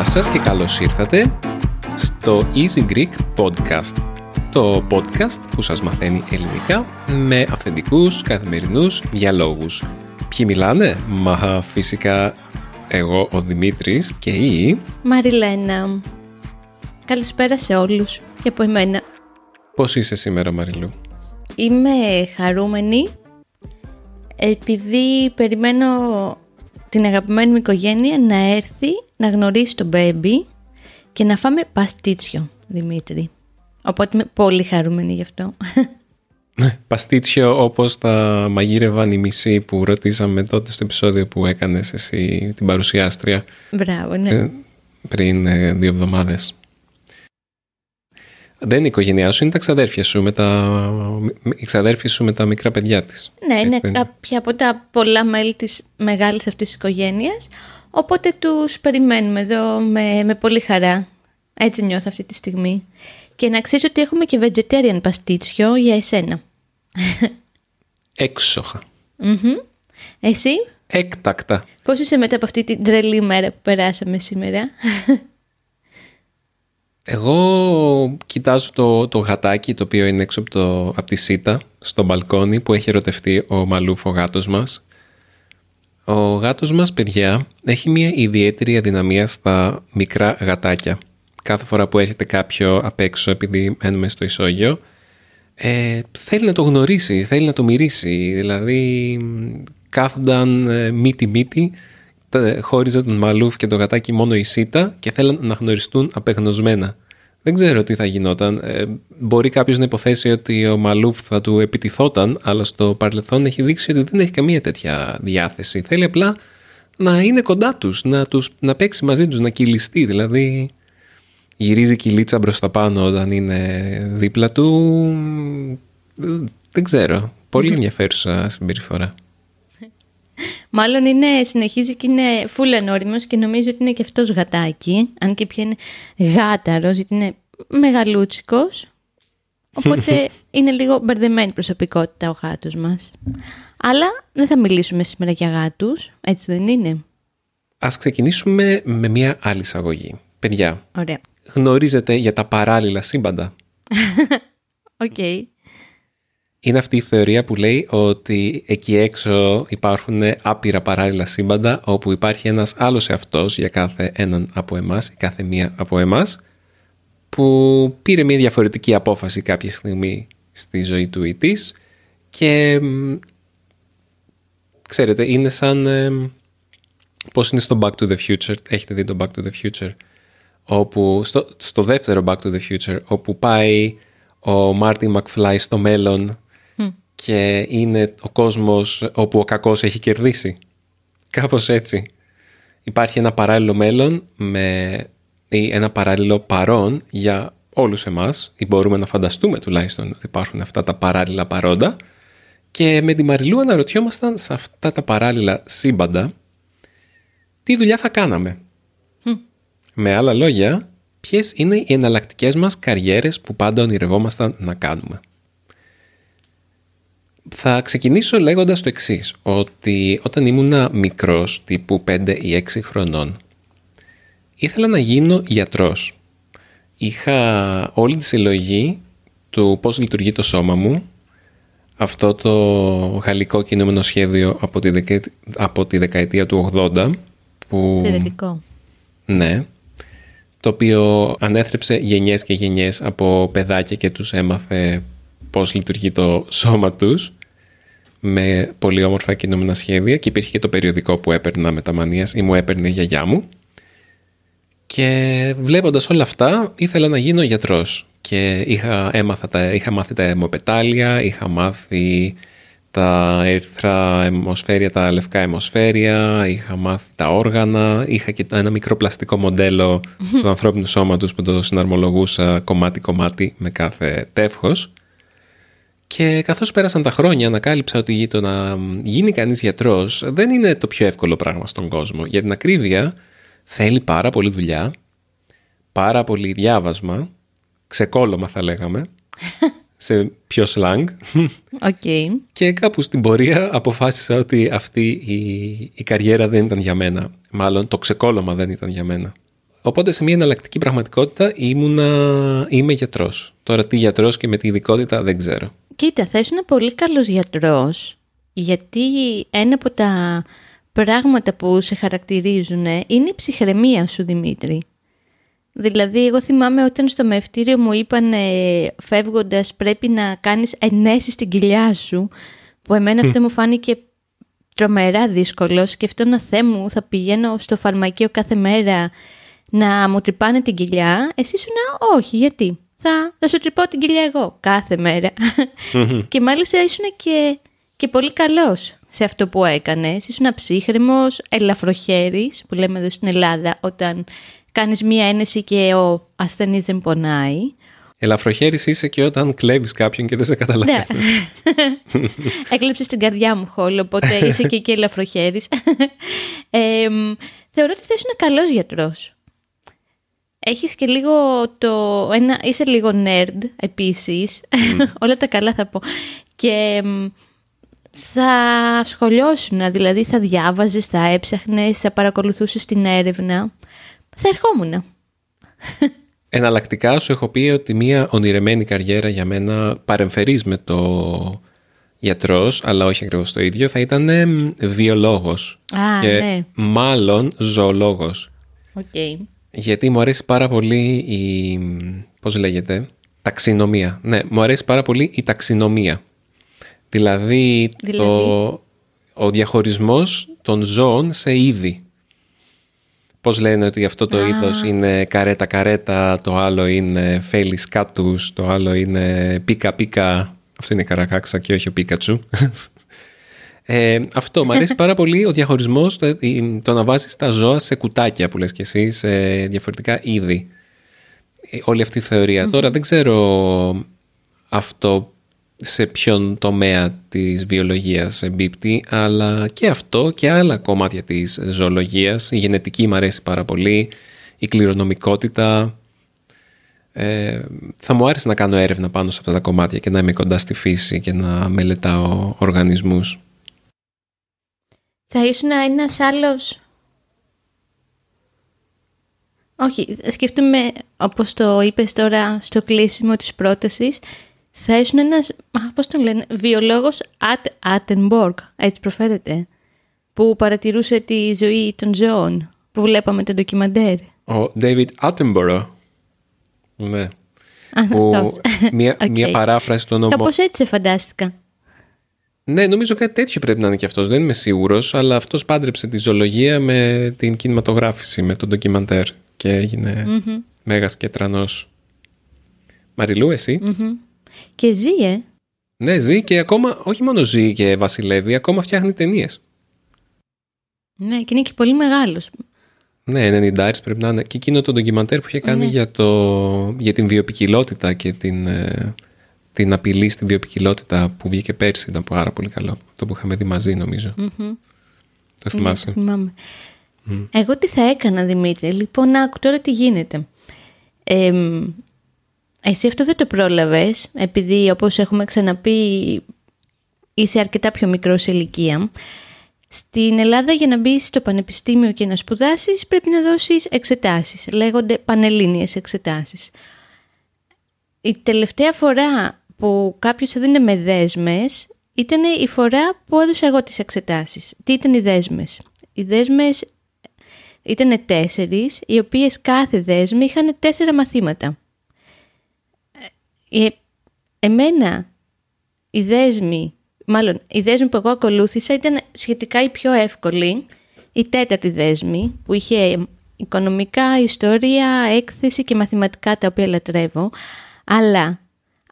Γεια σας και καλώς ήρθατε στο Easy Greek Podcast. Το podcast που σας μαθαίνει ελληνικά με αυθεντικούς καθημερινούς διαλόγους. Ποιοι μιλάνε; Μα φυσικά εγώ ο Δημήτρης και η... Μαριλένα. Καλησπέρα σε όλους και από εμένα. Πώς είσαι σήμερα Μαριλού; Είμαι χαρούμενη επειδή περιμένω την αγαπημένη μου οικογένεια να έρθει να γνωρίσει τον baby και να φάμε παστίτσιο, Δημήτρη. Οπότε είμαι πολύ χαρούμενη γι' αυτό. Παστίτσιο όπως τα μαγείρευαν οι μισοί που ρωτήσαμε τότε στο επεισόδιο που έκανες εσύ την παρουσιάστρια. Μπράβο, ναι. Ε, πριν ε, δύο εβδομάδες. Δεν είναι η οικογένειά σου, είναι τα ξαδέρφια σου με τα, οι ξαδέρφια σου με τα μικρά παιδιά της. Ναι, είναι Έτσι δεν κάποια από τα πολλά μέλη της μεγάλης αυτής της οικογένειας, οπότε τους περιμένουμε εδώ με, με πολύ χαρά. Έτσι νιώθω αυτή τη στιγμή. Και να ξέρεις ότι έχουμε και vegetarian παστίτσιο για εσένα. Έξοχα. Μμμ. Εσύ, Έκτακτα. πώς είσαι μετά από αυτή την τρελή μέρα που περάσαμε σήμερα; Εγώ κοιτάζω το, το γατάκι το οποίο είναι έξω από, το, από τη σίτα στο μπαλκόνι που έχει ερωτευτεί ο Μαλούφ ο γάτος μας. Ο γάτος μας, παιδιά, έχει μια ιδιαίτερη αδυναμία στα μικρά γατάκια. Κάθε φορά που έρχεται κάποιο απ' έξω επειδή μένουμε στο ισόγειο, ε, θέλει να το γνωρίσει, θέλει να το μυρίσει. Δηλαδή μ, κάθονταν ε, μύτη-μύτη, τα- χώριζε τον Μαλούφ και το γατάκι μόνο η σίτα και θέλαν να γνωριστούν απεγνωσμένα. Δεν ξέρω τι θα γινόταν. Ε, μπορεί κάποιος να υποθέσει ότι ο Μαλούφ θα του επιτιθόταν, αλλά στο παρελθόν έχει δείξει ότι δεν έχει καμία τέτοια διάθεση. Θέλει απλά να είναι κοντά τους, να, τους, να παίξει μαζί τους, να κυλιστεί. Δηλαδή γυρίζει κυλίτσα μπροστά πάνω όταν είναι δίπλα του. Δεν ξέρω. Πολύ ενδιαφέρουσα συμπεριφορά. Μάλλον είναι, συνεχίζει και είναι full ανώριμος και νομίζω ότι είναι και αυτός γατάκι, αν και πια είναι γάταρος, γιατί είναι μεγαλούτσικος. Οπότε είναι λίγο μπερδεμένη προσωπικότητα ο γάτος μας. Αλλά δεν θα μιλήσουμε σήμερα για γάτους, έτσι δεν είναι; Ας ξεκινήσουμε με μια άλλη εισαγωγή. Παιδιά, Ωραία. γνωρίζετε για τα παράλληλα σύμπαντα; Οκ. Είναι αυτή η θεωρία που λέει ότι εκεί έξω υπάρχουν άπειρα παράλληλα σύμπαντα όπου υπάρχει ένας άλλος εαυτός για κάθε έναν από εμάς ή κάθε μία από εμάς που πήρε μια διαφορετική απόφαση κάποια στιγμή στη ζωή του ή της και μ, ξέρετε είναι σαν εμ, πώς είναι στο Back to the Future έχετε δει το Back to the Future όπου στο, στο δεύτερο Back to the Future όπου πάει ο Μάρτιν Μακφλάι στο μέλλον και είναι ο κόσμος όπου ο κακός έχει κερδίσει. Κάπως έτσι. Υπάρχει ένα παράλληλο μέλλον με, ή ένα παράλληλο παρόν για όλους εμάς ή μπορούμε να φανταστούμε τουλάχιστον ότι υπάρχουν αυτά τα παράλληλα παρόντα και με τη Μαριλού αναρωτιόμασταν σε αυτά τα παράλληλα σύμπαντα τι δουλειά θα κάναμε. Με άλλα λόγια, ποιες είναι οι εναλλακτικές μας καριέρες που πάντα ονειρευόμασταν να κάνουμε. Θα ξεκινήσω λέγοντας το εξής, ότι όταν ήμουνα μικρός, τύπου 5 ή 6 χρονών, ήθελα να γίνω γιατρός. Είχα όλη τη συλλογή του πώς λειτουργεί το σώμα μου, αυτό το γαλλικό κινούμενο σχέδιο από τη, δεκα... από τη δεκαετία του 80, που... Εξαιρετικό. Ναι. Το οποίο ανέθρεψε γενιές και γενιές από παιδάκια και τους έμαθε πώς λειτουργεί το σώμα τους με πολύ όμορφα κινούμενα σχέδια και υπήρχε και το περιοδικό που έπαιρνα με τα μανίας ή μου έπαιρνε η γιαγιά μου και βλέποντας όλα αυτά ήθελα να γίνω γιατρός και είχα, έμαθα τα, είχα μάθει τα αιμοπετάλια, είχα μάθει τα έρθρα αιμοσφαίρια, τα λευκά αιμοσφαίρια, είχα μάθει τα όργανα, είχα και ένα μικρό πλαστικό μοντέλο του ανθρώπινου σώματος που το συναρμολογούσα κομμάτι-κομμάτι με κάθε τεύχος. Και καθώς πέρασαν τα χρόνια ανακάλυψα ότι το να γίνει κανείς γιατρός δεν είναι το πιο εύκολο πράγμα στον κόσμο. Για την ακρίβεια θέλει πάρα πολύ δουλειά, πάρα πολύ διάβασμα, ξεκώλωμα θα λέγαμε, σε πιο slang. OK. Και κάπου στην πορεία αποφάσισα ότι αυτή η, η καριέρα δεν ήταν για μένα. Μάλλον το ξεκώλωμα δεν ήταν για μένα. Οπότε σε μια εναλλακτική πραγματικότητα ήμουνα, είμαι γιατρός. Τώρα τι γιατρός και με τι ειδικότητα δεν ξέρω. Κοίτα, θα ήσουν πολύ καλός γιατρός, γιατί ένα από τα πράγματα που σε χαρακτηρίζουν είναι η ψυχραιμία σου, Δημήτρη. Δηλαδή, εγώ θυμάμαι όταν στο μευτήριο μου είπαν φεύγοντας πρέπει να κάνεις ενέσεις στην κοιλιά σου, που εμένα αυτό μου φάνηκε τρομερά δύσκολος. Σκεφτόμουν, Θεέ μου, θα πηγαίνω στο φαρμακείο κάθε μέρα να μου τρυπάνε την κοιλιά. Εσύ σου να όχι, γιατί. Θα, θα σου τρυπώ την κοιλιά εγώ κάθε και μάλιστα ήσουν και, και πολύ καλός σε αυτό που έκανες. Ήσουν αψύχρημος, ελαφροχέρης, που λέμε εδώ στην Ελλάδα, όταν κάνεις μία ένεση και ο ασθενής δεν πονάει. Ελαφροχέρης είσαι και όταν κλέβεις κάποιον και δεν σε καταλαβαίνει. Ναι. Έκλεψες την καρδιά μου χόλ, οπότε είσαι και εκεί ελαφροχέρης. Ε, θεωρώ ότι θα είσαι καλός γιατρός. Έχεις και λίγο το... Ένα, είσαι λίγο nerd επίσης. Όλα τα καλά θα πω. Και θα σχολιώσουν, δηλαδή θα διάβαζες, θα έψαχνες, θα παρακολουθούσες την έρευνα. Θα ερχόμουν. Εναλλακτικά σου έχω πει ότι μια ονειρεμένη καριέρα για μένα παρεμφερής με το γιατρός, αλλά όχι ακριβώς το ίδιο, θα ήταν βιολόγος. Α, και ναι. μάλλον ζωολόγος. Okay. Γιατί μου αρέσει πάρα πολύ η... πώς λέγεται... Ταξινομία. Ναι, μου αρέσει πάρα πολύ η ταξινομία. Δηλαδή, Δηλαδή; Το, ο διαχωρισμός των ζώων σε είδη. Πώς λένε ότι αυτό το Α. είδος είναι καρέτα-καρέτα, το άλλο είναι φέλης κάτους, το άλλο είναι πίκα-πίκα. Αυτό είναι καρακάξα και όχι ο Πίκατσου. Ε, αυτό, μου αρέσει πάρα πολύ ο διαχωρισμός, το, η- το να βάζεις τα ζώα σε κουτάκια που λες και εσύ, σε διαφορετικά είδη. Ε, Όλη αυτή η θεωρία. Τώρα δεν ξέρω αυτό σε ποιον τομέα της βιολογίας εμπίπτει, αλλά και αυτό και άλλα κομμάτια της ζωολογίας. Η γενετική μου αρέσει πάρα πολύ, η κληρονομικότητα. Ε, θα μου άρεσε να κάνω έρευνα πάνω σε αυτά τα κομμάτια και να είμαι κοντά στη φύση και να μελετάω οργανισμούς. Θα ήσουν ένας άλλος... Όχι, σκεφτούμε, όπως το είπες τώρα στο κλείσιμο της πρότασης, θα ήσουν ένας, α, πώς τον λένε, βιολόγος At Attenborough, έτσι προφέρεται, που παρατηρούσε τη ζωή των ζώων, που βλέπαμε το ντοκιμαντέρ. Ο David Attenborough. Ναι. Α, Που αυτός. μια, Οκ. μια παράφραση του ονομού. Κάπως έτσι σε φαντάστηκα. Ναι, νομίζω κάτι τέτοιο πρέπει να είναι και αυτός. Δεν είμαι σίγουρος, αλλά αυτός πάντρεψε τη ζωολογία με την κινηματογράφηση, με τον ντοκιμαντέρ και έγινε Μμμ, μέγας και τρανός. Μαριλού, εσύ; μμμ. Και ζει, ε. Ναι, ζει και ακόμα, όχι μόνο ζει και βασιλεύει, ακόμα φτιάχνει ταινίες. Ναι, και είναι και πολύ μεγάλος. Ναι, 90 πρέπει να είναι. Και εκείνο το ντοκιμαντέρ που είχε κάνει Ναι. για, το, για την βιοπικιλότητα και την, ε, την απειλή στην βιοπικιλότητα που βγήκε πέρσι ήταν πάρα πολύ καλό. Το που είχαμε δει μαζί νομίζω. Μμμ. Το Ναι, θυμάσαι. το θυμάμαι. Εγώ τι θα έκανα, Δημήτρη; Λοιπόν, άκου τώρα τι γίνεται. Εμ, εσύ αυτό δεν το πρόλαβες, επειδή όπως έχουμε ξαναπεί είσαι αρκετά πιο μικρός σε ηλικία. Στην Ελλάδα για να μπει στο πανεπιστήμιο και να σπουδάσεις πρέπει να δώσεις εξετάσεις. Λέγονται πανελλήνιες εξετάσεις. Η τελευταία φορά που κάποιος έδινε με δέσμες ήταν η φορά που έδωσα εγώ τις εξετάσεις. Τι ήταν οι δέσμες; Οι δέσμες ήταν τέσσερις, οι οποίες κάθε δέσμη είχαν τέσσερα μαθήματα. Ε, εμένα η δέσμη, μάλλον η δέσμη που εγώ ακολούθησα ήταν σχετικά η πιο εύκολη, η τέταρτη δέσμη που είχε οικονομικά, ιστορία, έκθεση και μαθηματικά τα οποία λατρεύω, αλλά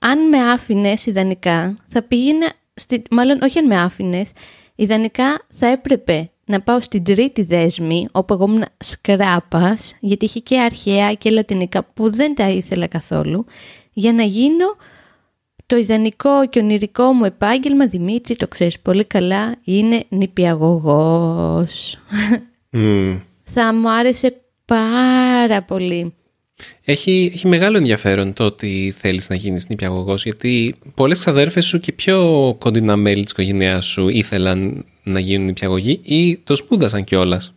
αν με άφηνες ιδανικά θα πήγαινα, στη, μάλλον όχι αν με άφηνες, ιδανικά θα έπρεπε να πάω στην τρίτη δέσμη, όπου εγώ ήμουν σκράπας, γιατί είχε και αρχαία και λατινικά που δεν τα ήθελα καθόλου, για να γίνω το ιδανικό και ονειρικό μου επάγγελμα, Δημήτρη, το ξέρεις πολύ καλά, είναι νηπιαγωγός. Μμμ. θα μου άρεσε πάρα πολύ. Έχει, έχει μεγάλο ενδιαφέρον το ότι θέλεις να γίνεις νηπιαγωγός γιατί πολλές ξαδέρφες σου και πιο κοντινά μέλη της οικογένειάς σου ήθελαν να γίνουν νηπιαγωγοί ή το σπούδασαν κιόλας.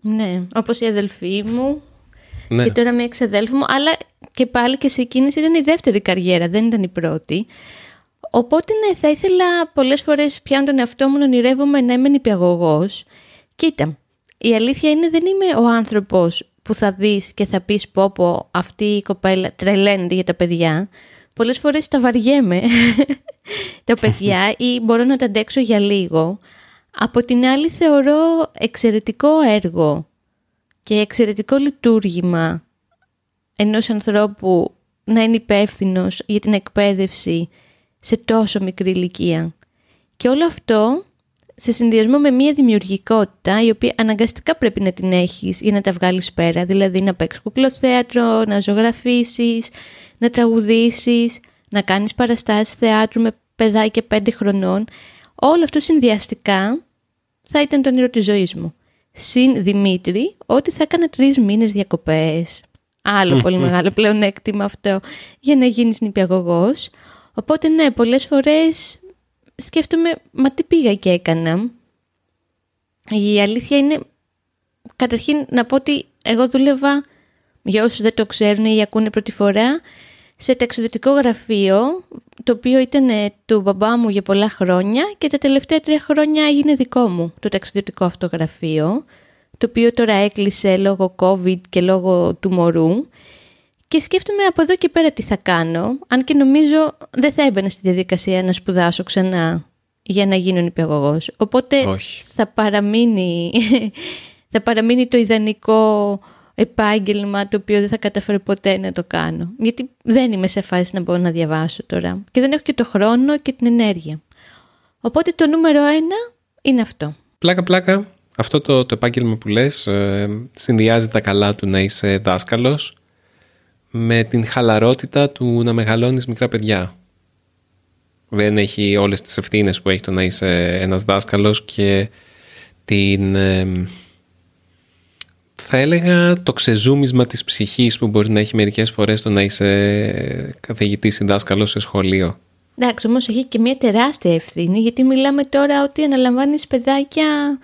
Ναι, όπως η αδελφή μου, Ναι. Και τώρα μια εξαδέλφου μου, αλλά και πάλι και σε εκείνης ήταν η δεύτερη καριέρα, δεν ήταν η πρώτη. Οπότε ναι, θα ήθελα πολλές φορές πιάνω τον εαυτό μου να ονειρεύομαι να είμαι νηπιαγωγός. Κοίτα, η αλήθεια είναι δεν είμαι ο άνθρωπος που θα δεις και θα πεις πω πω αυτή η κοπέλα τρελαίνεται για τα παιδιά. Πολλές φορές τα βαριέμαι τα παιδιά ή μπορώ να τα αντέξω για λίγο. Από την άλλη θεωρώ εξαιρετικό έργο και εξαιρετικό λειτουργήμα ενός ανθρώπου να είναι υπεύθυνος για την εκπαίδευση σε τόσο μικρή ηλικία. Και όλο αυτό σε συνδυασμό με μια δημιουργικότητα η οποία αναγκαστικά πρέπει να την έχεις για να τα βγάλεις πέρα. Δηλαδή να παίξεις κουκλοθέατρο, να ζωγραφίσεις, να τραγουδήσεις, να κάνεις παραστάσεις θεάτρου με παιδάκια πέντε χρονών. Όλο αυτό συνδυαστικά θα ήταν το όνειρο της ζωής μου. Συν Δημήτρη, ότι θα έκανα τρεις μήνες διακοπές. Άλλο πολύ μεγάλο πλεονέκτημα αυτό για να γίνεις νηπιαγωγός. Οπότε ναι, πολλές φορές σκέφτομαι, μα τι πήγα και έκανα. Η αλήθεια είναι, καταρχήν να πω ότι εγώ δούλευα, για όσους δεν το ξέρουν ή ακούνε πρώτη φορά, σε ταξιδιωτικό γραφείο, το οποίο ήταν ε, του μπαμπά μου για πολλά χρόνια και τα τελευταία τρία χρόνια έγινε δικό μου το ταξιδιωτικό αυτό γραφείο, το οποίο τώρα έκλεισε λόγω COVID και λόγω του μωρού. Και σκέφτομαι από εδώ και πέρα τι θα κάνω, αν και νομίζω δεν θα έμπαινα στη διαδικασία να σπουδάσω ξανά για να γίνω νηπιαγωγός. Οπότε θα παραμείνει, θα παραμείνει το ιδανικό επάγγελμα το οποίο δεν θα καταφέρω ποτέ να το κάνω. Γιατί δεν είμαι σε φάση να μπορώ να διαβάσω τώρα. Και δεν έχω και το χρόνο και την ενέργεια. Οπότε το νούμερο ένα είναι αυτό. Πλάκα πλάκα. Αυτό το, το επάγγελμα που λες ε, συνδυάζει τα καλά του να είσαι δάσκαλος με την χαλαρότητα του να μεγαλώνεις μικρά παιδιά. Δεν έχει όλες τις ευθύνες που έχει το να είσαι ένας δάσκαλος και την, ε, θα έλεγα, το ξεζούμισμα της ψυχής που μπορεί να έχει μερικές φορές το να είσαι καθηγητής ή δάσκαλος σε σχολείο. Εντάξει, όμως έχει και μια τεράστια ευθύνη, γιατί μιλάμε τώρα ότι αναλαμβάνεις παιδάκια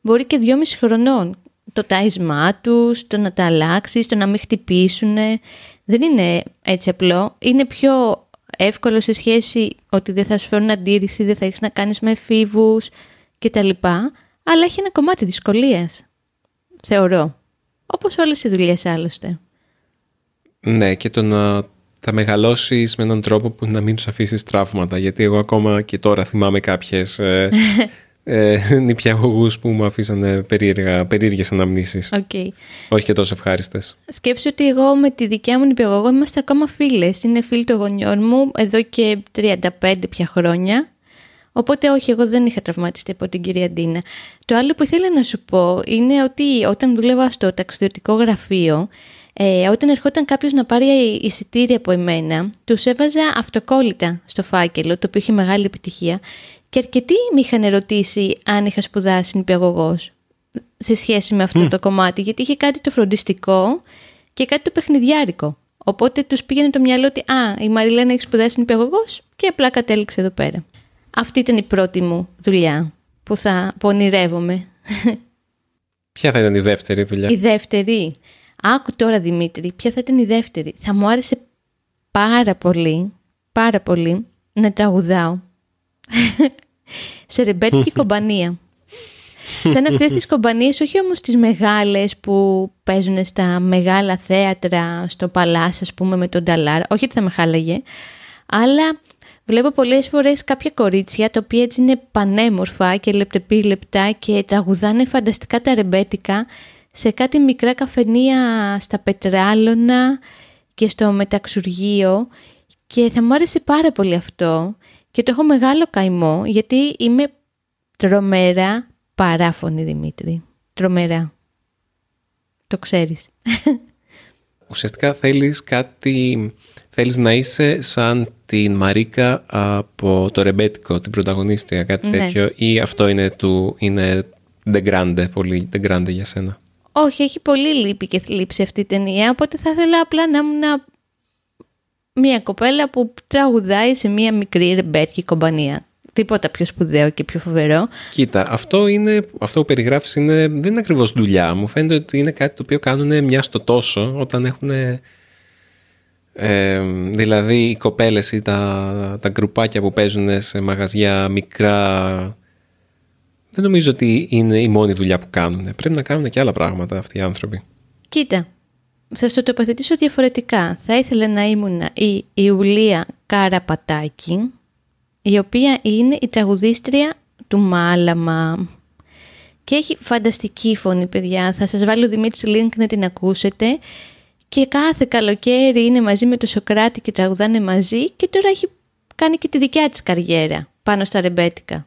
μπορεί και δυόμιση χρονών. Το τάισμά τους, το να τα αλλάξεις, το να μην χτυπήσουν δεν είναι έτσι απλό. Είναι πιο εύκολο σε σχέση ότι δεν θα σου φέρουν αντίρρηση, δεν θα έχεις να κάνεις με εφήβους κτλ. Αλλά έχει ένα κομμάτι δυσκολίας, θεωρώ. Όπως όλες οι δουλειές άλλωστε. Ναι, και το να τα μεγαλώσεις με έναν τρόπο που να μην τους αφήσεις τραύματα. Γιατί εγώ ακόμα και τώρα θυμάμαι κάποιες ε, ε, νηπιαγωγούς που μου αφήσανε περίεργα, περίεργες αναμνήσεις. Okay. Όχι και τόσο ευχάριστες. Σκέψου ότι εγώ με τη δικιά μου νηπιαγωγό είμαστε ακόμα φίλες. Είναι φίλοι των γονιών μου εδώ και 35 πια χρόνια. Οπότε όχι, εγώ δεν είχα τραυματιστεί από την κυρία Ντίνα. Το άλλο που ήθελα να σου πω είναι ότι όταν δούλευα στο ταξιδιωτικό γραφείο, ε, όταν ερχόταν κάποιος να πάρει εισιτήρια από εμένα, τους έβαζα αυτοκόλλητα στο φάκελο, το οποίο είχε μεγάλη επιτυχία και αρκετοί με είχαν ερωτήσει αν είχα σπουδάσει νηπιαγωγός σε σχέση με αυτό το κομμάτι, γιατί είχε κάτι το φροντιστικό και κάτι το παιχνιδιάρικο. Οπότε τους πήγαινε το μυαλό ότι Α, η Μαριλένα έχει σπουδάσει νηπιαγωγός και απλά κατέληξε εδώ πέρα. Αυτή ήταν η πρώτη μου δουλειά που θα που ονειρεύομαι. Ποια θα ήταν η δεύτερη δουλειά; Η δεύτερη. Άκου τώρα Δημήτρη, ποια θα ήταν η δεύτερη. Θα μου άρεσε πάρα πολύ, πάρα πολύ να τραγουδάω σε ρεμπέτικη κομπανία. Ήταν αυτές τις κομπανίες, όχι όμως τις μεγάλες που παίζουν στα μεγάλα θέατρα, στο παλάσι, ας πούμε, με τον Νταλάρ. Όχι ότι θα με χάλαγε. Αλλά βλέπω πολλές φορές κάποια κορίτσια τα οποία έτσι είναι πανέμορφα και λεπτεπίλεπτα και τραγουδάνε φανταστικά τα ρεμπέτικα σε κάτι μικρά καφενεία στα πετράλωνα και στο μεταξουργείο και θα μου άρεσε πάρα πολύ αυτό και το έχω μεγάλο καημό γιατί είμαι τρομερά παράφωνη Δημήτρη. Τρομερά. Το ξέρεις. Ουσιαστικά θέλεις κάτι, θέλεις να είσαι σαν την Μαρίκα από το ρεμπέτικο, την πρωταγωνίστρια, κάτι ναι. τέτοιο ή αυτό είναι, του, είναι de grande, πολύ de grande για σένα; Όχι, έχει πολύ λύπη και θλίψη αυτή η ταινία, οπότε θα ήθελα απλά να ήμουν μια κοπέλα που τραγουδάει σε μια μικρή ρεμπέτικη κομπανία. τίποτα πιο σπουδαίο και πιο φοβερό. Κοίτα, αυτό, είναι, αυτό που περιγράφεις είναι, δεν είναι ακριβώς δουλειά. Μου φαίνεται ότι είναι κάτι το οποίο κάνουν μια στο τόσο όταν έχουν... Ε, δηλαδή οι κοπέλες ή τα, τα γκρουπάκια που παίζουν σε μαγαζιά μικρά δεν νομίζω ότι είναι η μόνη δουλειά που κάνουν. Πρέπει να κάνουν και άλλα πράγματα αυτοί οι άνθρωποι. Κοίτα, θα στο τοποθετήσω διαφορετικά. Θα ήθελα να ήμουν η Ιουλία Καραπατάκη, η οποία είναι η τραγουδίστρια του Μάλαμα. Και έχει φανταστική φωνή, παιδιά. Θα σας βάλω Δημήτρη link να την ακούσετε. Και κάθε καλοκαίρι είναι μαζί με το Σοκράτη και τραγουδάνε μαζί και τώρα έχει κάνει και τη δικιά της καριέρα πάνω στα ρεμπέτικα.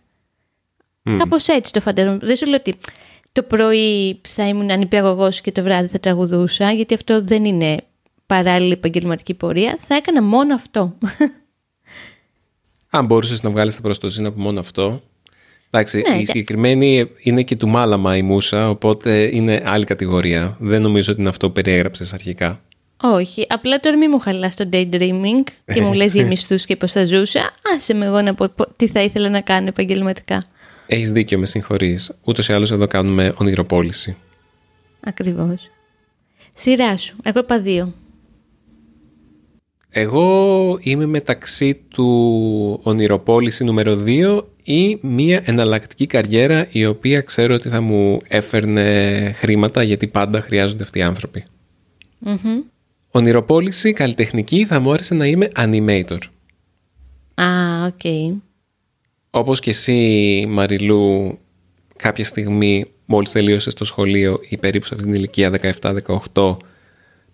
Mm. Κάπως έτσι το φαντάζομαι. Δεν σου λέω ότι το πρωί θα ήμουν ανυπιαγωγό και το βράδυ θα τραγουδούσα, γιατί αυτό δεν είναι παράλληλη επαγγελματική πορεία. Θα έκανα μόνο αυτό. Αν μπορούσες να βγάλεις τα προστοζήνα από μόνο αυτό. Εντάξει, ναι, η συγκεκριμένη είναι και του Μάλαμα η Μούσα, οπότε είναι άλλη κατηγορία. Δεν νομίζω ότι είναι αυτό που περιέγραψες αρχικά. Όχι, απλά τώρα μην μου χαλάς το daydreaming και μου λες για μισθούς και πώς θα ζούσα. Άσε με εγώ να πω τι θα ήθελα να κάνω επαγγελματικά. Έχεις δίκιο, με συγχωρείς. Ούτως ή άλλως εδώ κάνουμε ονειροπόληση. Ακριβώς. Σειρά σου. Εγώ είπα δύο. Εγώ είμαι μεταξύ του ονειροπόληση νούμερο 2 ή μία εναλλακτική καριέρα η οποία ξέρω ότι θα μου έφερνε χρήματα γιατί πάντα χρειάζονται αυτοί οι άνθρωποι. Mm-hmm. Ονειροπόληση, καλλιτεχνική, θα μου άρεσε να είμαι animator. Α, οκ όπως και εσύ Μαριλού κάποια στιγμή μόλις τελείωσες στο σχολείο ή περίπου σε αυτή την ηλικία 17-18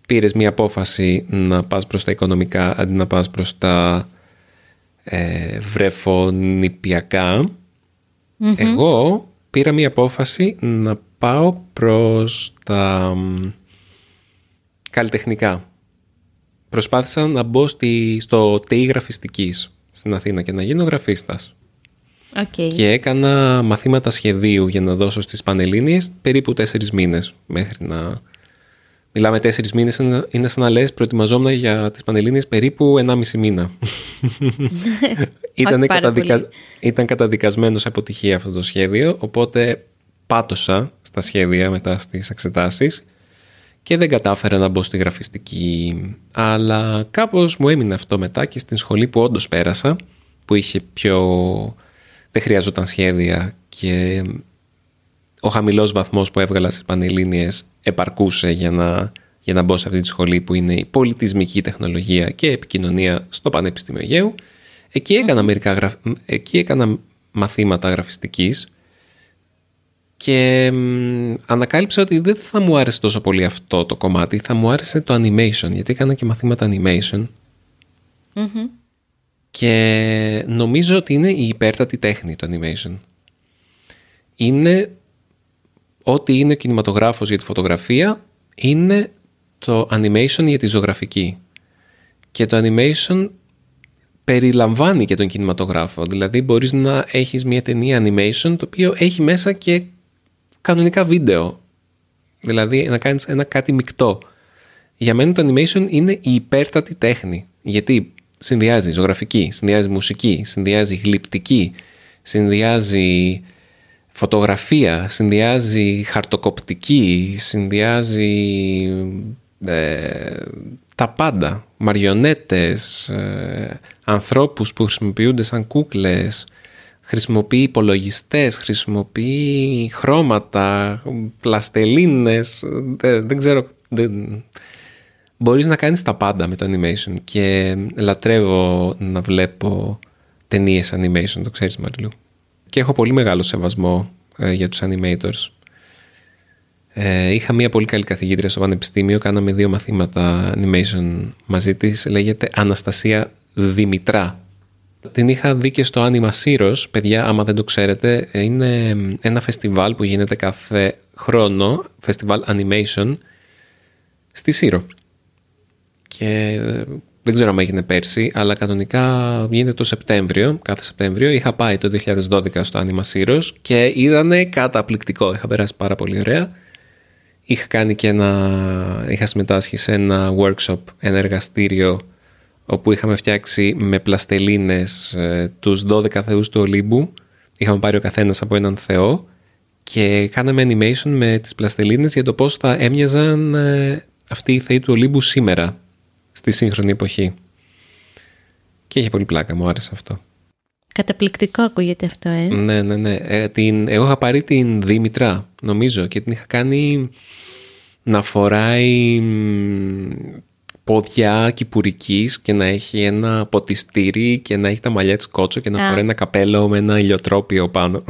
πήρες μια απόφαση να πας προς τα οικονομικά αντί να πας προς τα ε, βρεφονηπιακά. Εγώ πήρα μια απόφαση να πάω προς τα καλλιτεχνικά. Προσπάθησα να μπω στη, στο ΤΕΙ γραφιστικής στην Αθήνα και να γίνω γραφίστας Okay. Και έκανα μαθήματα σχεδίου για να δώσω στις Πανελλήνιες περίπου τέσσερις μήνες μέχρι να... Μιλάμε τέσσερις μήνες, είναι σαν να λες προετοιμαζόμουν για τις Πανελλήνιες περίπου ενάμιση μήνα. ήταν, καταδικα... ήταν καταδικασμένος σε αποτυχία αυτό το σχέδιο, οπότε πάτωσα στα σχέδια μετά στις εξετάσεις και δεν κατάφερα να μπω στη γραφιστική. Αλλά κάπως μου έμεινε αυτό μετά και στην σχολή που όντως πέρασα, που είχε πιο δεν χρειαζόταν σχέδια και ο χαμηλός βαθμός που έβγαλα στις Πανελλήνιες επαρκούσε για να, για να μπω σε αυτή τη σχολή που είναι η πολιτισμική τεχνολογία και επικοινωνία στο Πανεπιστήμιο Αιγαίου. Εκεί έκανα, μερικά, εκεί έκανα μαθήματα γραφιστικής και ανακάλυψα ότι δεν θα μου άρεσε τόσο πολύ αυτό το κομμάτι, θα μου άρεσε το animation, γιατί έκανα και μαθήματα animation. Και νομίζω ότι είναι η υπέρτατη τέχνη το animation. Είναι ό,τι είναι ο κινηματογράφος για τη φωτογραφία, είναι το animation για τη ζωγραφική. Και το animation περιλαμβάνει και τον κινηματογράφο. Δηλαδή μπορείς να έχεις μια ταινία animation το οποίο έχει μέσα και κανονικά βίντεο. Δηλαδή να κάνεις ένα κάτι μεικτό. Για μένα το animation είναι η υπέρτατη τέχνη. Γιατί συνδυάζει ζωγραφική, συνδυάζει μουσική, συνδυάζει γλυπτική, συνδυάζει φωτογραφία, συνδυάζει χαρτοκοπτική, συνδυάζει ε, τα πάντα, μαριονέτες, ε, ανθρώπους που χρησιμοποιούνται σαν κούκλες, χρησιμοποιεί υπολογιστές, χρησιμοποιεί χρώματα, πλαστελίνες, δεν, δεν ξέρω, δεν, μπορείς να κάνεις τα πάντα με το animation και λατρεύω να βλέπω ταινίες animation, το ξέρεις Μαριλού. Και έχω πολύ μεγάλο σεβασμό ε, για τους animators. Ε, είχα μια πολύ καλή καθηγήτρια στο πανεπιστήμιο, κάναμε δύο μαθήματα animation μαζί της, λέγεται Αναστασία Δημητρά. Την είχα δει και στο Anima Siros, παιδιά, άμα δεν το ξέρετε, είναι ένα φεστιβάλ που γίνεται κάθε χρόνο, φεστιβάλ animation, στη Σύρο και δεν ξέρω αν έγινε πέρσι, αλλά κανονικά γίνεται το Σεπτέμβριο, κάθε Σεπτέμβριο. Είχα πάει το 2012 στο Άνιμα Σύρος και είδανε καταπληκτικό. Είχα περάσει πάρα πολύ ωραία. Είχα κάνει και ένα, είχα συμμετάσχει σε ένα workshop, ένα εργαστήριο όπου είχαμε φτιάξει με πλαστελίνες ε, τους 12 θεούς του Ολύμπου. Είχαμε πάρει ο καθένας από έναν θεό και κάναμε animation με τις πλαστελίνες για το πώς θα έμοιαζαν ε, αυτοί οι θεοί του Ολύμπου σήμερα, στη σύγχρονη εποχή. Και είχε πολύ πλάκα, μου άρεσε αυτό. Καταπληκτικό ακούγεται αυτό, ε. Ναι, ναι, ναι. Ε, την, εγώ είχα πάρει την Δήμητρα, νομίζω, και την είχα κάνει να φοράει πόδια κυπουρικής και να έχει ένα ποτιστήρι και να έχει τα μαλλιά της κότσο και να φοράει ένα καπέλο με ένα ηλιοτρόπιο πάνω.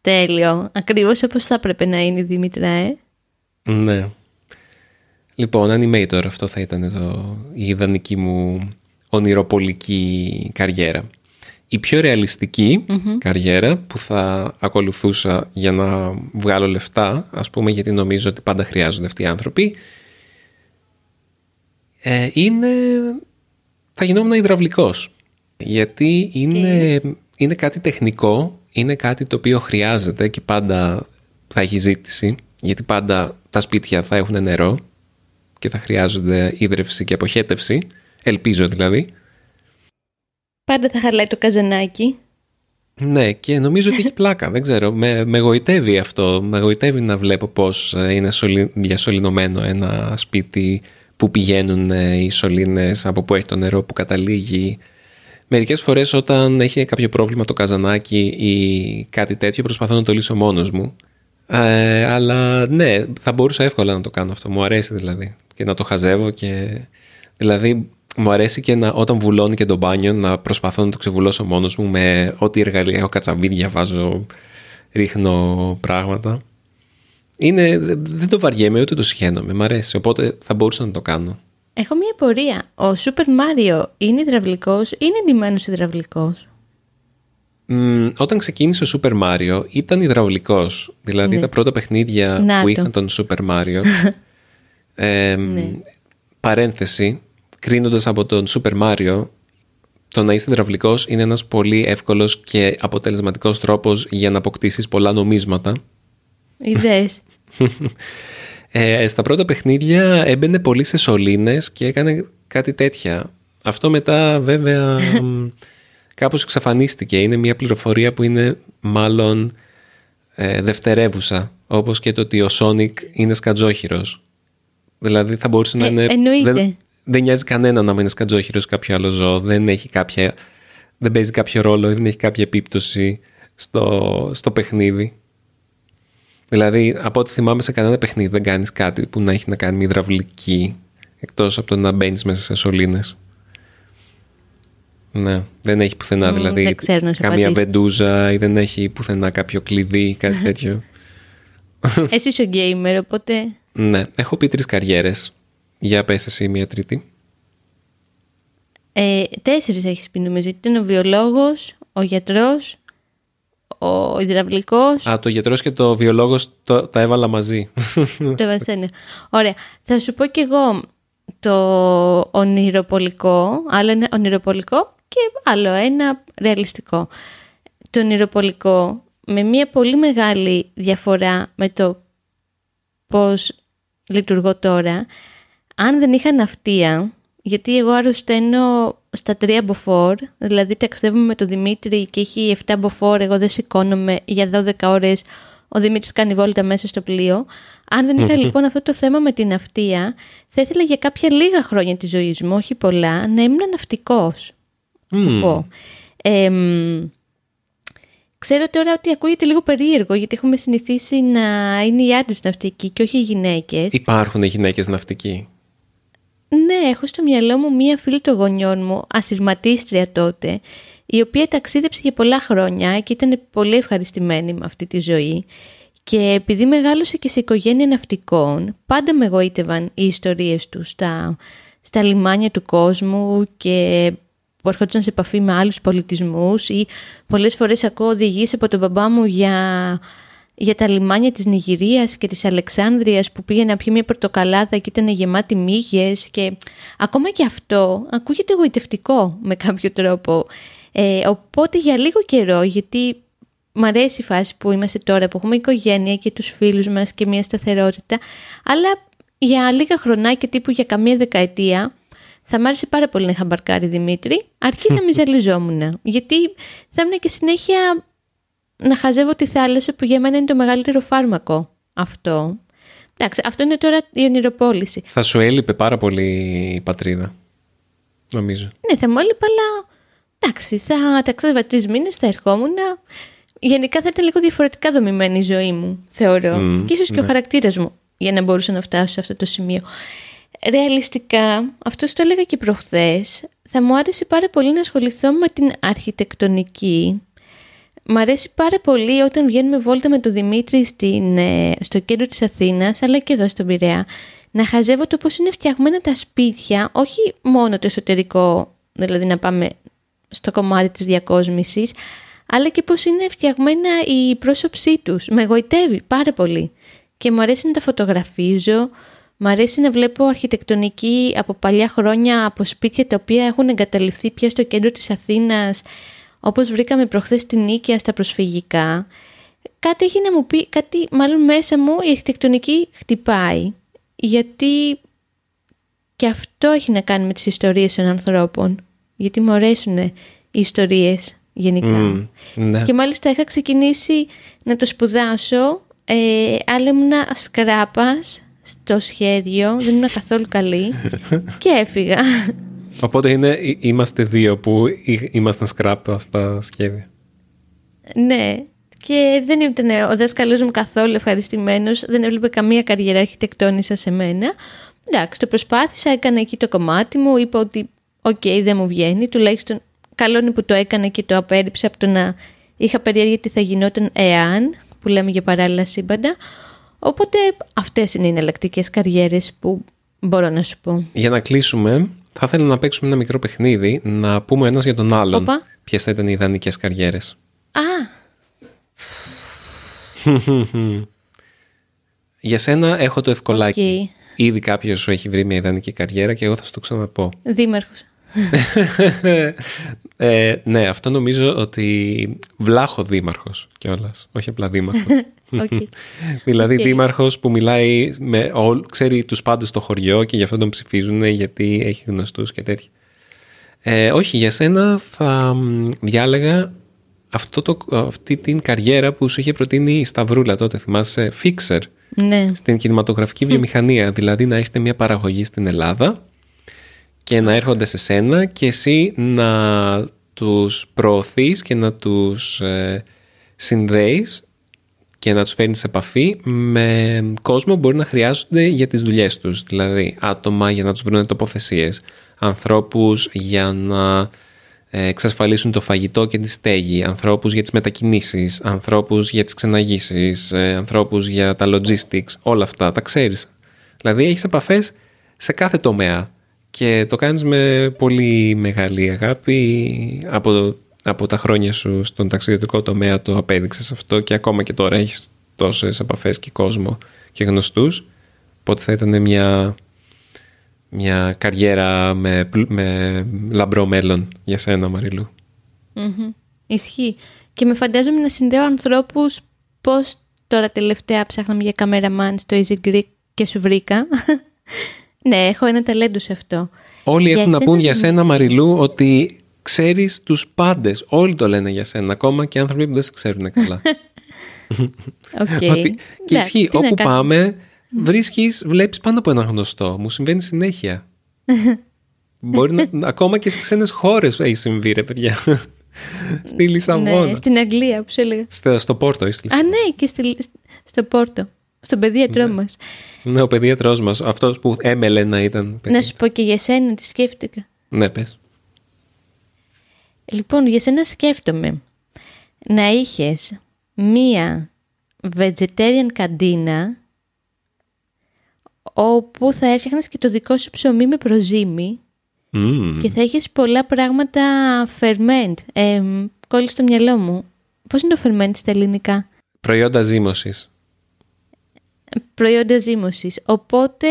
Τέλειο. Ακριβώς όπως θα έπρεπε να είναι η Δήμητρα, ε. Ναι. Λοιπόν, animator αυτό θα ήταν το, η ιδανική μου ονειροπολική καριέρα. Η πιο ρεαλιστικη καριέρα που θα ακολουθούσα για να βγάλω λεφτά, ας πούμε γιατί νομίζω ότι πάντα χρειάζονται αυτοί οι άνθρωποι, ε, είναι... θα γινόμουν υδραυλικός. Γιατί είναι, είναι κάτι τεχνικό, είναι κάτι το οποίο χρειάζεται και πάντα θα έχει ζήτηση, γιατί πάντα τα σπίτια θα έχουν νερό και θα χρειάζονται ίδρυυση και αποχέτευση, ελπίζω δηλαδή. Πάντα θα χαλάει το καζανάκι. Ναι, και νομίζω ότι έχει πλάκα. Δεν ξέρω. Με, με γοητεύει αυτό. Με γοητεύει να βλέπω πώς ε, είναι σωλη, διασωληνωμένο ένα σπίτι που πηγαίνουν ε, οι σωλήνες, από που έχει το νερό που καταλήγει. Μερικές φορές όταν έχει κάποιο πρόβλημα το καζανάκι ή κάτι τέτοιο προσπαθώ να το λύσω μόνος μου. Ε, αλλά ναι, θα μπορούσα εύκολα να το κάνω αυτό. Μου αρέσει δηλαδή. Και να το χαζεύω και... Δηλαδή μου αρέσει και να, όταν βουλώνει και το μπάνιο να προσπαθώ να το ξεβουλώσω μόνος μου με ό,τι εργαλεία έχω κατσαβίδια, βάζω, ρίχνω πράγματα. Είναι, δεν το βαριέμαι ούτε το συχαίνομαι, μου αρέσει, οπότε θα μπορούσα να το κάνω. Έχω μια πορεία. Ο Super Mario είναι υδραυλικός ή είναι εντυμένος υδραυλικός; Mm, όταν ξεκίνησε ο Super Mario ήταν υδραυλικός. Δηλαδή ναι. τα πρώτα παιχνίδια που είχαν τον Super Mario. ε, ναι. Παρένθεση, κρίνοντας από τον Super Mario, το να είσαι υδραυλικός είναι ένας πολύ εύκολος και αποτελεσματικός τρόπος για να αποκτήσεις πολλά νομίσματα. Ιδέες. ε, στα πρώτα παιχνίδια έμπαινε πολύ σε σωλήνες και έκανε κάτι τέτοια. Αυτό μετά βέβαια κάπως εξαφανίστηκε. Είναι μια πληροφορία που είναι μάλλον ε, δευτερεύουσα. Όπως και το ότι ο Sonic είναι σκατζόχυρος. Δηλαδή θα μπορούσε να ε, είναι... Εννοείται δεν νοιάζει κανένα να μην είναι σκατζόχυρος κάποιο άλλο ζώο. Δεν έχει κάποια. Δεν παίζει κάποιο ρόλο, δεν έχει κάποια επίπτωση στο, στο παιχνίδι. Δηλαδή, από ό,τι θυμάμαι σε κανένα παιχνίδι δεν κάνεις κάτι που να έχει να κάνει με υδραυλική, εκτός από το να μπαίνεις μέσα σε σωλήνες. Ναι, δεν έχει πουθενά δηλαδή καμία βεντούζα ή δεν έχει πουθενά κάποιο κλειδί ή κάτι τέτοιο. Εσύ είσαι ο γκέιμερ, οπότε... Ναι, έχω πει τρεις καριέρες. Για πες εσύ μία τρίτη. Ε, τέσσερις έχεις πει νομίζω. Ήταν ο βιολόγος, ο γιατρός, ο υδραυλικός. Α, το γιατρός και το βιολόγος το, τα έβαλα μαζί. το έβαλα ναι. Ωραία. Θα σου πω κι εγώ το ονειροπολικό, άλλο ένα ονειροπολικό και άλλο ένα ρεαλιστικό. Το ονειροπολικό με μια πολύ μεγάλη διαφορά με το πώς λειτουργώ τώρα αν δεν είχα ναυτία, γιατί εγώ αρρωσταίνω στα τρία μποφόρ, δηλαδή ταξιδεύουμε με τον Δημήτρη και έχει 7 μποφόρ, εγώ δεν σηκώνομαι για 12 ώρες, ο Δημήτρης κάνει βόλτα μέσα στο πλοίο. Αν δεν είχα λοιπόν αυτό το θέμα με την ναυτία, θα ήθελα για κάποια λίγα χρόνια της ζωής μου, όχι πολλά, να ήμουν ναυτικός. Mm. Ξέρω τώρα ότι ακούγεται λίγο περίεργο, γιατί έχουμε συνηθίσει να είναι οι άντρες ναυτικοί και όχι οι γυναίκες. Υπάρχουν γυναίκες ναυτικοί; Ναι, έχω στο μυαλό μου μία φίλη των γονιών μου, ασυρματίστρια τότε, η οποία ταξίδεψε για πολλά χρόνια και ήταν πολύ ευχαριστημένη με αυτή τη ζωή. Και επειδή μεγάλωσε και σε οικογένεια ναυτικών, πάντα με εγωίτευαν οι ιστορίες του στα, στα λιμάνια του κόσμου και που έρχονταν σε επαφή με άλλους πολιτισμούς ή πολλές φορές ακούω οδηγήσει από τον μπαμπά μου για για τα λιμάνια της Νιγηρίας και της Αλεξάνδρειας που πήγε να πιει μια πορτοκαλάδα και ήταν γεμάτη μύγες και ακόμα και αυτό ακούγεται εγωιτευτικό με κάποιο τρόπο. Ε, οπότε για λίγο καιρό, γιατί μ' αρέσει η φάση που είμαστε τώρα που έχουμε οικογένεια και τους φίλους μας και μια σταθερότητα, αλλά για λίγα χρονάκια τύπου για καμία δεκαετία Θα μ' άρεσε πάρα πολύ να είχα μπαρκάρει Δημήτρη, αρκεί να μην ζαλιζόμουν. Γιατί θα ήμουν και συνέχεια να χαζεύω τη θάλασσα που για μένα είναι το μεγαλύτερο φάρμακο αυτό. Εντάξει, αυτό είναι τώρα η ονειροπόληση. Θα σου έλειπε πάρα πολύ η πατρίδα, νομίζω. Ναι, θα μου έλειπε, αλλά εντάξει, θα ταξίδευα τρεις μήνες, θα ερχόμουν. Γενικά θα ήταν λίγο διαφορετικά δομημένη η ζωή μου, θεωρώ. Μμ, και ίσως και ο ναι. χαρακτήρας μου για να μπορούσα να φτάσω σε αυτό το σημείο. Ρεαλιστικά, αυτός το έλεγα και προχθές, θα μου άρεσε πάρα πολύ να ασχοληθώ με την αρχιτεκτονική. Μ' αρέσει πάρα πολύ όταν βγαίνουμε βόλτα με τον Δημήτρη στην, ε, στο κέντρο της Αθήνας, αλλά και εδώ στον Πειραιά, να χαζεύω το πώς είναι φτιαγμένα τα σπίτια, όχι μόνο το εσωτερικό, δηλαδή να πάμε στο κομμάτι της διακόσμησης, αλλά και πώς είναι φτιαγμένα η πρόσωψή τους. Με εγωιτεύει πάρα πολύ. Και μου αρέσει να τα φωτογραφίζω, μου αρέσει να βλέπω αρχιτεκτονική από παλιά χρόνια, από σπίτια τα οποία έχουν εγκαταλειφθεί πια στο κέντρο της Αθήνας, όπως βρήκαμε προχθές στην Νίκαια στα προσφυγικά. Κάτι έχει να μου πει, κάτι μάλλον μέσα μου η αρχιτεκτονική χτυπάει, γιατί και αυτό έχει να κάνει με τις ιστορίες των ανθρώπων, γιατί μου αρέσουν οι ιστορίες γενικά. Μμ, ναι. Και μάλιστα είχα ξεκινήσει να το σπουδάσω, ε, αλλά ήμουνα σκράπας στο σχέδιο, δεν ήμουν καθόλου καλή και έφυγα. Οπότε είναι, εί- είμαστε δύο που εί- ήμασταν σκράπα στα σχέδια. ναι, και δεν ήταν ο δάσκαλός μου καθόλου ευχαριστημένος, δεν έβλεπε καμία καριέρα αρχιτεκτόνισσα σε μένα. Εντάξει, το προσπάθησα, έκανα εκεί το κομμάτι μου, είπα ότι οκ, δεν μου βγαίνει, τουλάχιστον καλό είναι που το έκανα και το απέρριψα από το να είχα περιέργεια τι θα γινόταν εάν, που λέμε για παράλληλα σύμπαντα. Οπότε αυτές είναι οι εναλλακτικές καριέρες που μπορώ να σου πω. Για να κλείσουμε, θα ήθελα να παίξουμε ένα μικρό παιχνίδι, να πούμε ένας για τον άλλον Όπα. ποιες θα ήταν οι ιδανικές καριέρες. Α, Για σένα έχω το ευκολάκι. οκ. Ήδη κάποιος σου έχει βρει μια ιδανική καριέρα και εγώ θα σου το ξαναπώ. δήμαρχος. ε, ναι, αυτό νομίζω ότι βλαχοδήμαρχος κιόλας. Όχι απλά δήμαρχος. Οκ. δηλαδή Οκ. δήμαρχος που μιλάει με όλ, ξέρει τους πάντες στο χωριό και γι' αυτό τον ψηφίζουν γιατί έχει γνωστούς και τέτοια. Ε, όχι, για σένα θα μ, διάλεγα αυτό το, αυτή την καριέρα που σου είχε προτείνει η Σταυρούλα τότε, θυμάσαι, fixer Ναι. στην κινηματογραφική βιομηχανία. Δηλαδή να έχετε μια παραγωγή στην Ελλάδα και να έρχονται σε σένα και εσύ να τους προωθείς και να τους ε, συνδέεις και να τους φέρνεις σε επαφή με κόσμο που μπορεί να χρειάζονται για τις δουλειές τους. Δηλαδή άτομα για να τους βρουν τοποθεσίες, ανθρώπους για να ε, εξασφαλίσουν το φαγητό και τη στέγη, ανθρώπους για τις μετακινήσεις, ανθρώπους για τις ξεναγήσεις, ε, ανθρώπους για τα logistics, όλα αυτά, τα ξέρεις. Δηλαδή έχεις επαφές σε κάθε τομέα και το κάνεις με πολύ μεγάλη αγάπη από, από τα χρόνια σου στον ταξιδιωτικό τομέα το απέδειξες αυτό και ακόμα και τώρα έχεις τόσες επαφές και κόσμο και γνωστούς οπότε θα ήταν μια, μια καριέρα με, πλ- με λαμπρό μέλλον για σένα Μαριλού; Μμμ. Ισχύει. Και με φαντάζομαι να συνδέω ανθρώπους πώς τώρα τελευταία ψάχναμε για καμεραμάν στο Easy Greek και σου βρήκα. ναι, έχω ένα ταλέντο σε αυτό. Όλοι Για έχουν να εσένα, πούν για Δημήτρη. σένα Μαριλού ότι ξέρεις τους πάντες. Όλοι το λένε για σένα ακόμα και άνθρωποι που δεν σε ξέρουν καλά. Οκ. Ότι, και Εντάξει, ισχύει, τι να όπου κάνω. πάμε, βρίσκεις, βλέπεις πάνω από ένα γνωστό. Μου συμβαίνει συνέχεια. Μπορεί να, ακόμα και σε ξένες χώρες έχει συμβεί, ρε παιδιά. στη Λισαβόνα. Ναι, στην Αγγλία, που σου έλεγα. Στο, στο Πόρτο, είσαι. Α, ναι, και στη, στο Πόρτο. Στον παιδίατρό μας. Ναι, ο παιδίατρός μας, αυτός που έμελε να ήταν παιδί. Να σου πω και για σένα τι σκέφτηκα. Ναι, πες. Λοιπόν, για σένα σκέφτομαι να είχες μία vegetarian καντίνα όπου θα έφτιαχνες και το δικό σου ψωμί με προζύμι Μμμ. και θα έχεις πολλά πράγματα ferment. Ε, κόλλησε στο μυαλό μου. Πώς είναι το ferment στα ελληνικά; Προϊόντα ζύμωσης. Προϊόντα ζύμωσης. Οπότε,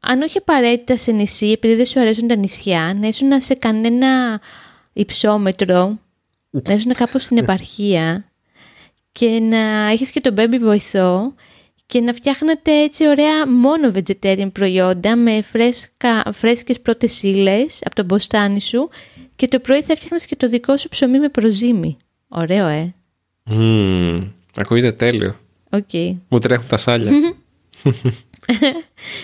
αν όχι απαραίτητα σε νησί, επειδή δεν σου αρέσουν τα νησιά, να ήσουν σε κανένα υψόμετρο, να ήσουν κάπου στην επαρχία και να έχεις και τον baby βοηθό και να φτιάχνετε έτσι ωραία μόνο vegetarian προϊόντα με φρέσκα, φρέσκες πρώτες ύλες από τον μποστάνι σου και το πρωί θα φτιάχνεις και το δικό σου ψωμί με προζύμι. Ωραίο, ε. Mm, ακούγεται τέλειο. Okay. Μου τρέχουν τα σάλια.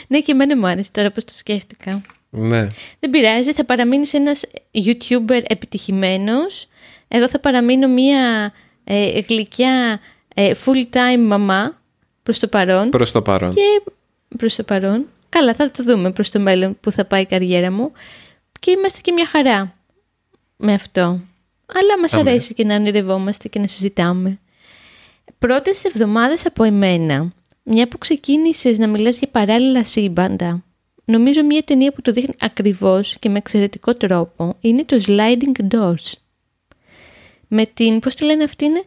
ναι, και εμένα μου άρεσε τώρα πώς το σκέφτηκα. Ναι. Δεν πειράζει, θα παραμείνεις ένας YouTuber επιτυχημένος. Εγώ θα παραμείνω μια ε, γλυκιά ε, full-time μαμά προς το παρόν. Προς το παρόν. Και προς το παρόν. Καλά, θα το δούμε προς το μέλλον που θα πάει η καριέρα μου. Και είμαστε και μια χαρά με αυτό. Αλλά μας αρέσει και να ονειρευόμαστε και να συζητάμε. Πρώτες εβδομάδες από εμένα, μια που ξεκίνησες να μιλάς για παράλληλα σύμπαντα, νομίζω μια ταινία που το δείχνει ακριβώς και με εξαιρετικό τρόπο είναι το Sliding Doors. Με την, πώς τη λένε αυτή είναι,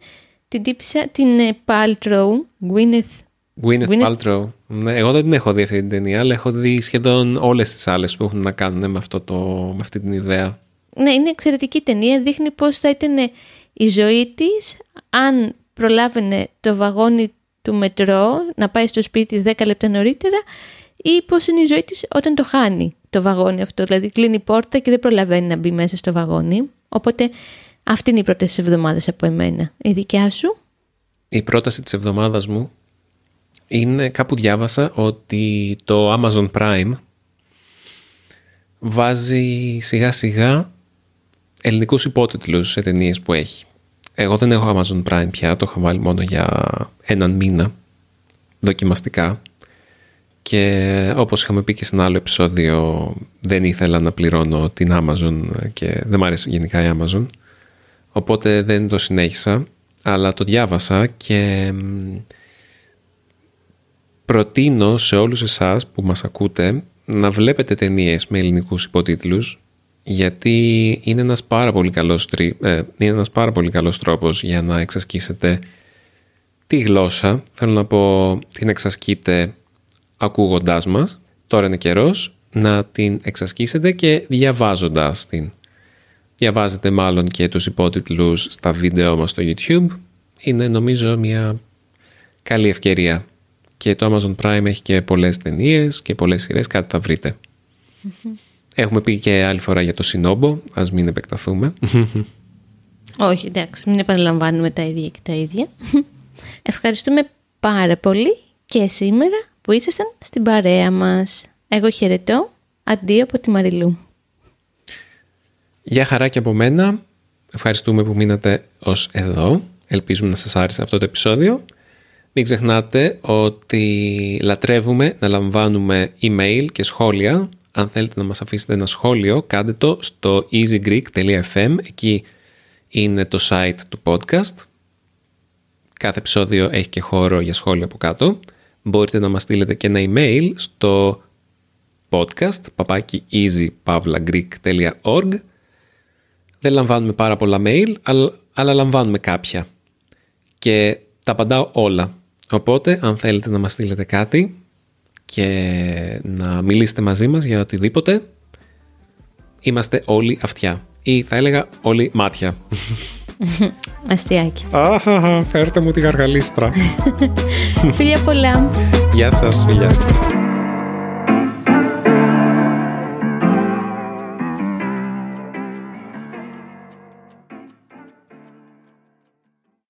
την τύπησα, την Paltrow, Gwyneth Gwyneth, Gwyneth Paltrow. Ναι, εγώ δεν την έχω δει αυτή την ταινία, αλλά έχω δει σχεδόν όλες τις άλλες που έχουν να κάνουν με, αυτό το, με αυτή την ιδέα. Ναι, είναι εξαιρετική ταινία. Δείχνει πώς θα ήταν η ζωή της αν προλάβαινε το βαγόνι του μετρό να πάει στο σπίτι της 10 λεπτά νωρίτερα ή πώς είναι η ζωή της όταν το χάνει το βαγόνι αυτό. Δηλαδή κλείνει η πόρτα και δεν προλαβαίνει να μπει μέσα στο βαγόνι. Οπότε αυτή είναι η πρώτη εβδομάδες από εμένα. Η δικιά σου; Η πρόταση της εβδομάδας μου είναι κάπου διάβασα ότι το Amazon Prime βάζει σιγά σιγά ελληνικούς υπότιτλους σε ταινίες που έχει. Εγώ δεν έχω Amazon Prime πια, το έχω βάλει μόνο για έναν μήνα δοκιμαστικά και όπως είχαμε πει και σε ένα άλλο επεισόδιο δεν ήθελα να πληρώνω την Amazon και δεν μου αρέσει γενικά η Amazon οπότε δεν το συνέχισα αλλά το διάβασα και προτείνω σε όλους εσάς που μας ακούτε να βλέπετε ταινίες με ελληνικούς υποτίτλους γιατί είναι ένας πάρα πολύ καλός, ε, είναι ένας πάρα πολύ καλός τρόπος για να εξασκήσετε τη γλώσσα. Θέλω να πω την εξασκείτε ακούγοντάς μας. Τώρα είναι καιρός να την εξασκήσετε και διαβάζοντας την. Διαβάζετε μάλλον και τους υπότιτλους στα βίντεο μας στο YouTube. Είναι νομίζω μια καλή ευκαιρία. Και το Amazon Prime έχει και πολλές ταινίες και πολλές σειρές, κάτι θα βρείτε. Έχουμε πει και άλλη φορά για το Σινόμπο, ας μην επεκταθούμε. Όχι, εντάξει, μην επαναλαμβάνουμε τα ίδια και τα ίδια. Ευχαριστούμε πάρα πολύ και σήμερα που ήσασταν στην παρέα μας. Εγώ χαιρετώ. Αντίο από τη Μαριλού. Γεια χαρά και από μένα. Ευχαριστούμε που μείνατε ως εδώ. Ελπίζουμε να σας άρεσε αυτό το επεισόδιο. Μην ξεχνάτε ότι λατρεύουμε να λαμβάνουμε email και σχόλια αν θέλετε να μας αφήσετε ένα σχόλιο, κάντε το στο easygreek.fm. Εκεί είναι το site του podcast. Κάθε επεισόδιο έχει και χώρο για σχόλια από κάτω. Μπορείτε να μας στείλετε και ένα email στο podcast παπάκι easypavlagreek.org Δεν λαμβάνουμε πάρα πολλά mail, αλλά, αλλά λαμβάνουμε κάποια. Και τα απαντάω όλα. Οπότε, αν θέλετε να μας στείλετε κάτι, και να μιλήσετε μαζί μας για οτιδήποτε, είμαστε όλοι αυτιά. Ή θα έλεγα όλοι μάτια. Αστιάκι. Αχ, φέρτε μου τη γαργαλίστρα. Φιλιά πολλά. Γεια σας, φιλιά.